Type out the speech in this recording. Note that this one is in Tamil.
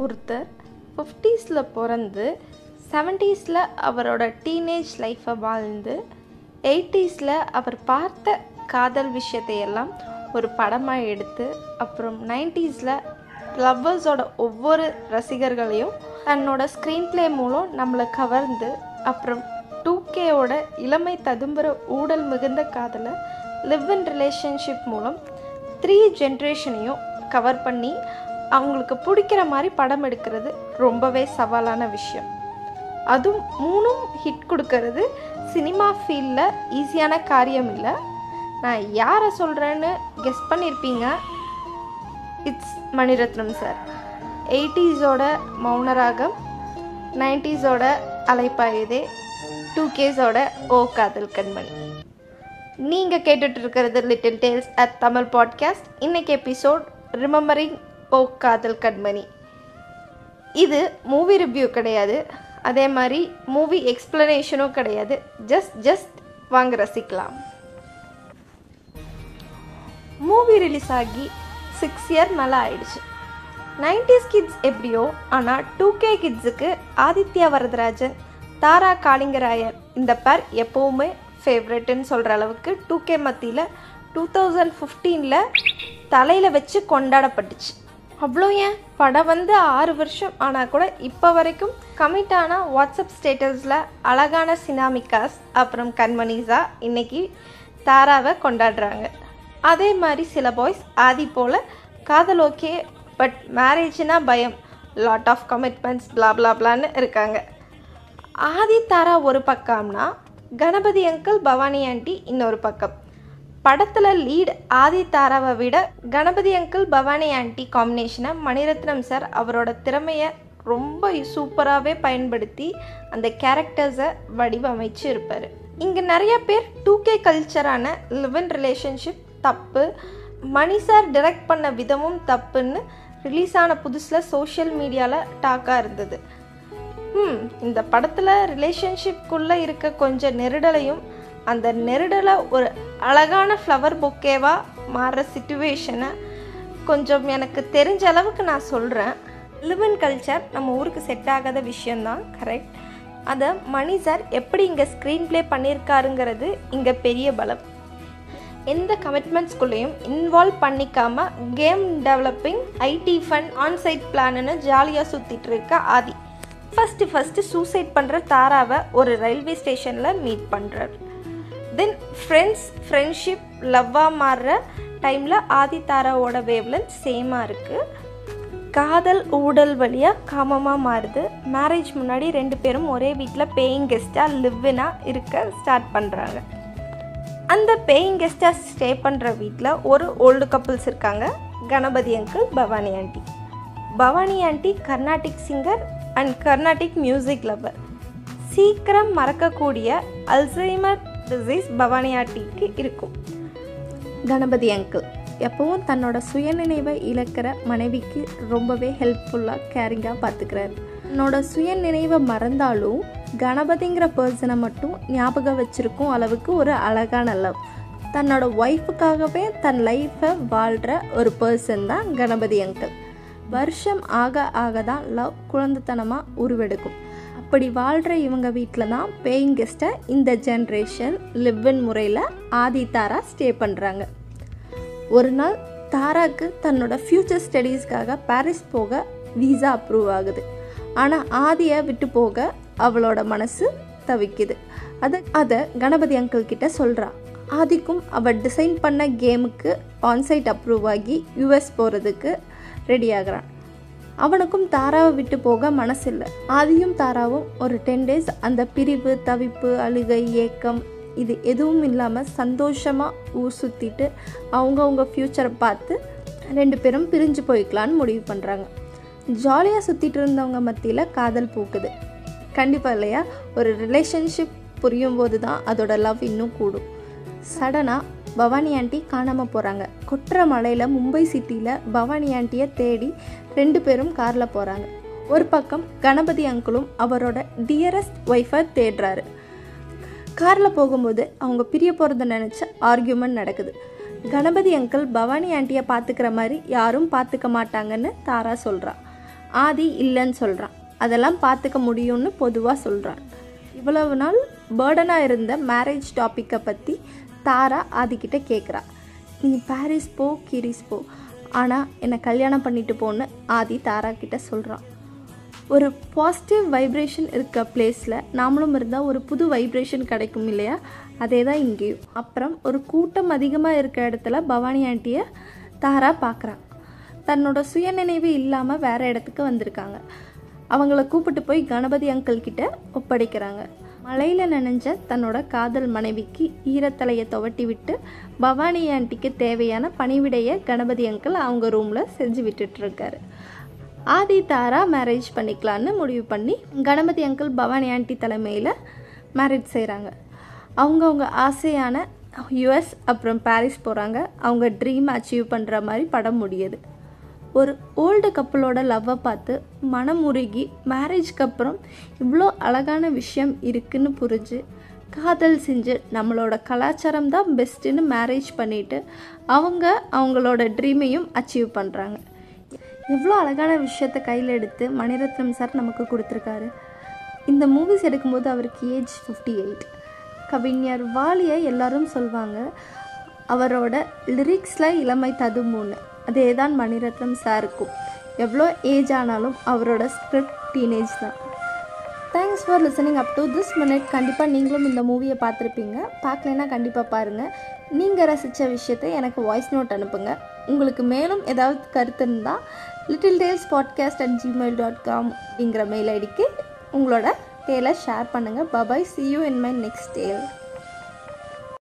ஒருத்தர் ஃபிஃப்டீஸில் பிறந்து செவன்டீஸில் அவரோட டீனேஜ் லைஃப்பை வாழ்ந்து எயிட்டிஸில் அவர் பார்த்த காதல் விஷயத்தையெல்லாம் ஒரு படமாக எடுத்து அப்புறம் நைன்டீஸில் லவ்வர்ஸோட ஒவ்வொரு ரசிகர்களையும் தன்னோட ஸ்க்ரீன் ப்ளே மூலம் நம்மளை கவர்ந்து அப்புறம் டூ கேவோட இளமை ததும்புற ஊடல் மிகுந்த காதலை லிவ் இன் ரிலேஷன்ஷிப் மூலம் த்ரீ ஜென்ரேஷனையும் கவர் பண்ணி அவங்களுக்கு பிடிக்கிற மாதிரி படம் எடுக்கிறது ரொம்பவே சவாலான விஷயம். அதுவும் மூணும் ஹிட் கொடுக்கறது. சினிமா ஃபீல்டில் ஈஸியான காரியம் இல்லை. நான் யாரை சொல்கிறேன்னு கெஸ் பண்ணியிருப்பீங்க இட்ஸ் மணிரத்னம் சார் எயிட்டிஸோட மௌனராகம் நைன்டிஸோட அலைப்பாயுதே டூ கேஸோட ஓ காதல் கண்மணி. நீங்கள் கேட்டுட்ருக்கிறது little tales at Tamil podcast இன்னைக்கு எபிசோட் ரிமெம்பரிங் ஓ காதல் கண்மணி. இது மூவி ரிவ்யூ கிடையாது. அதே மாதிரி மூவி எக்ஸ்ப்ளனேஷனும் கிடையாது. ஜஸ்ட் ஜஸ்ட் வாங்க ரசிக்கலாம். மூவி ரிலீஸ் ஆகி சிக்ஸ் இயர் மேலே ஆயிடுச்சு. நைன்டிஸ் கிட்ஸ் எப்படியோ ஆனால் டூ கே கிட்ஸுக்கு ஆதித்யா வரதராஜன் தாரா காளிங்கராயர் இந்த பேர் எப்போவுமே ஃபேவரெட்டுன்னு சொல்கிற அளவுக்கு டூ கே மத்தியில் டூ தௌசண்ட் ஃபிஃப்டீனில் தலையில் வச்சு கொண்டாடப்பட்டுச்சு. அவ்வளோ ஏன்? படம் வந்து ஆறு வருஷம் ஆனால் கூட இப்போ வரைக்கும் கமிட் ஆன வாட்ஸ்அப் ஸ்டேட்டஸில் அழகான சினாமிகாஸ் அப்புறம் கண்மணிசா இன்னைக்கு தாராவை கொண்டாடுறாங்க. அதே மாதிரி சில பாய்ஸ் ஆதி போல் காதல் ஓகே பட் மேரேஜ்னா பயம். Lot of commitments blah blah பிளான்னு இருக்காங்க. ஆதி தாரா ஒரு பக்கம்னா கணபதி அங்கிள் பவானி ஆண்டி இன்னொரு பக்கம். படத்தில் லீட் ஆதி தாராவை விட கணபதி அங்கிள் பவானி ஆண்டி காம்பினேஷனை மணிரத்னம் சார் அவரோட திறமையை ரொம்ப சூப்பராகவே பயன்படுத்தி அந்த கேரக்டர்ஸை வடிவமைச்சு இருப்பார் இங்கே நிறைய பேர் டூ கே கல்ச்சரான லிவ் இன் ரிலேஷன்ஷிப் தப்பு மணி சார் டிரெக்ட் பண்ண விதமும் தப்புன்னு ரிலீஸ் ஆன புதுசில் சோஷியல் மீடியாவில் டாக்காக இருந்தது. ம் இந்த படத்தில் ரிலேஷன்ஷிப்குள்ளே இருக்க கொஞ்சம் நெருடலையும் அந்த நெருடலை ஒரு அழகான ஃப்ளவர் பொக்கேவாக மாறுற சுச்சுவேஷனை கொஞ்சம் எனக்கு தெரிஞ்ச அளவுக்கு நான் சொல்கிறேன் லிவன் கல்ச்சர் நம்ம ஊருக்கு செட் ஆகாத விஷயந்தான் கரெக்ட் அதை மணி சார் எப்படி இங்கே ஸ்க்ரீன் ப்ளே பண்ணியிருக்காருங்கிறது இங்கே பெரிய பலம். எந்த கமிட்மெண்ட்ஸ்குள்ளேயும் involve பண்ணிக்காம game developing IT fun onsite பிளான்னு ஜாலியாக சுற்றிட்டு இருக்க ஆதி. ஃபஸ்ட்டு ஃபஸ்ட்டு சூசைட் பண்ணுற தாராவை ஒரு ரயில்வே ஸ்டேஷனில் மீட் பண்ணுறார் தென் ஃப்ரெண்ட்ஸ் ஃப்ரெண்ட்ஷிப் லவ்வாக மாறுற டைமில் ஆதித்தாராவோட வேவ்லன் சேமாக இருக்குது காதல் ஊடல் வழியாக காமமாக மாறுது. மேரேஜ் முன்னாடி ரெண்டு பேரும் ஒரே வீட்டில் பேயிங் கெஸ்ட்டாக லிவ்வினாக இருக்க ஸ்டார்ட் பண்ணுறாங்க அந்த பேயிங் கெஸ்ட்டாக ஸ்டே பண்ணுற வீட்டில் ஒரு ஓல்டு கப்புள்ஸ் இருக்காங்க. Ganapathi uncle Bhavani aunty Bhavani aunty Carnatic singer and Carnatic music lover சீக்கிரம் மறக்கக்கூடிய அல்சைமர் டிசீஸ் பவானி ஆண்டிக்கு இருக்கும். கணபதி அங்கிள் எப்பவும் தன்னோட சுயநினைவை இழக்கிற மனைவிக்கு ரொம்பவே ஹெல்ப்ஃபுல்லாக கேரிங்காக பார்த்துக்கிறார் தன்னோட சுயநினைவை மறந்தாலும் கணபதிங்கிற பர்சனை மட்டும் ஞாபகம் வச்சிருக்கும் அளவுக்கு ஒரு அழகான லவ் தன்னோட ஒய்ஃபுக்காகவே தன் லைஃப்பை வாழ்கிற ஒரு பர்சன் தான் கணபதி அங்கிள் வருஷம் ஆக ஆக தான் லவ் குழந்தைத்தனமாக உருவெடுக்கும். அப்படி வாழ்கிற இவங்க வீட்டில் தான் பேயிங் கெஸ்ட்டை இந்த ஜென்ரேஷன் லிவ்வின் முறையில் ஆதி தாரா ஸ்டே பண்ணுறாங்க ஒரு நாள் தாராக்கு தன்னோட ஃப்யூச்சர் ஸ்டடீஸ்க்காக பாரிஸ் போக வீசா அப்ரூவ் ஆகுது. ஆனால் ஆதியை விட்டு போக அவளோட மனசு தவிக்குது. அதை அதை கணபதி அங்கிள் கிட்ட சொல்கிறா ஆதிக்கும் அவள் டிசைன் பண்ண கேமுக்கு ஆன்சைட் அப்ரூவ் ஆகி யூஎஸ் போகிறதுக்கு ரெடி ஆகிறான். அவனுக்கும் தாராவை விட்டு போக மனசில்லை. ஆதியும் தாராவும் ஒரு டென் டேஸ் அந்த பிரிவு தவிப்பு அழுகை ஏக்கம் இது எதுவும் இல்லாமல் சந்தோஷமாக ஊர் சுற்றிட்டு அவங்கவுங்க ஃப்யூச்சரை பார்த்து ரெண்டு பேரும் பிரிஞ்சு போய்க்கலான்னு முடிவு பண்ணுறாங்க ஜாலியாக சுற்றிட்டு இருந்தவங்க மத்தியில் காதல் பூக்குது. கண்டிப்பாக இல்லையா? ஒரு ரிலேஷன்ஷிப் புரியும் போது தான் அதோட லவ் இன்னும் கூடும். சடனாக பவானி ஆண்டி காணாமல் போகிறாங்க கொட்டுற மழையில் மும்பை சிட்டியில் பவானி ஆண்டியை தேடி ரெண்டு பேரும் காரில் போகிறாங்க ஒரு பக்கம் கணபதி அங்கிளும் அவரோட டியரஸ்ட் ஒய்ஃபை தேடுறாரு. காரில் போகும்போது அவங்க பிரிய போகிறத நினச்ச ஆர்கியூமெண்ட் நடக்குது. கணபதி அங்கிள் பவானி ஆண்டியை பார்த்துக்கிற மாதிரி யாரும் பார்த்துக்க மாட்டாங்கன்னு தாரா சொல்கிறா ஆதி இல்லைன்னு சொல்கிறான் அதெல்லாம் பார்த்துக்க முடியும்னு பொதுவாக சொல்கிறான் இவ்வளவு நாள் பேர்டனாக இருந்த மேரேஜ் டாப்பிக்கை பற்றி தாரா ஆதிக்கிட்ட கேட்குறா நீ பாரிஸ் போ கிரிஸ் போ. ஆனால் என்னை கல்யாணம் பண்ணிட்டு போன்னு ஆதி தாரா கிட்ட சொல்கிறான் ஒரு பாசிட்டிவ் வைப்ரேஷன் இருக்க பிளேஸில் நாமளும் இருந்தால் ஒரு புது வைப்ரேஷன் கிடைக்கும் இல்லையா? அதே தான் இங்கேயும். அப்புறம் ஒரு கூட்டம் அதிகமாக இருக்க இடத்துல பவானி ஆண்டியை தாரா பார்க்குறான் தன்னோட சுயநினைவு இல்லாமல் வேறு இடத்துக்கு வந்திருக்காங்க. அவங்கள கூப்பிட்டு போய் கணபதி அங்கிள் கிட்ட ஒப்படைக்கிறாங்க. மழையில் நனைஞ்ச தன்னோட காதல் மனைவிக்கு ஈரத்தலையை துவட்டி விட்டு பவானி ஆண்டிக்கு தேவையான பணிவிடையை கணபதி அங்கிள் அவங்க ரூமில் செஞ்சு விட்டுட்ருக்காரு ஆதி தாரா மேரேஜ் பண்ணிக்கலான்னு முடிவு பண்ணி கணபதி அங்கிள் பவானி ஆண்டி தலைமையில் மேரேஜ் செய்கிறாங்க அவங்கவுங்க ஆசையான யுஎஸ் அப்புறம் பாரிஸ் போகிறாங்க அவங்க ட்ரீம் அச்சீவ் பண்ணுற மாதிரி படம் முடியுது. ஒரு ஓல்டு கப்பலோட லவ்வை பார்த்து மனம் உருகி மேரேஜ்க்கு அப்புறம் இவ்வளோ அழகான விஷயம் இருக்குன்னு புரிஞ்சு காதல் செஞ்சு நம்மளோட கலாச்சாரம் தான் பெஸ்ட்டுன்னு மேரேஜ் பண்ணிட்டு அவங்க அவங்களோட ட்ரீமையும் அச்சீவ் பண்ணுறாங்க எவ்வளோ அழகான விஷயத்த கையில் எடுத்து மணிரத்னம் சார் நமக்கு கொடுத்துருக்காரு. இந்த மூவிஸ் எடுக்கும்போது அவருக்கு ஏஜ் ஃபிஃப்டி எயிட் கவிஞர் வாலியை எல்லாரும் சொல்வாங்க அவரோட லிரிக்ஸில் இளமை ததும்புன்னு. அதே தான் மணிரத்னம் சாருக்கும். எவ்வளோ ஏஜ் ஆனாலும் அவரோட ஸ்கிரிப்ட் டீனேஜ் தான். Thanks for listening up to this minute கண்டிப்பாக நீங்களும் இந்த மூவியை பார்த்துருப்பீங்க. பார்க்கலைன்னா கண்டிப்பாக பாருங்கள் நீங்கள் ரசித்த விஷயத்தை எனக்கு வாய்ஸ் நோட் அனுப்புங்க. உங்களுக்கு மேலும் ஏதாவது கருத்து இருந்தால் little tales podcast at Gmail dot com அப்படிங்கிற மெயில் ஐடிக்கு உங்களோட டேலை ஷேர் பண்ணுங்கள் bye bye see you in my next tale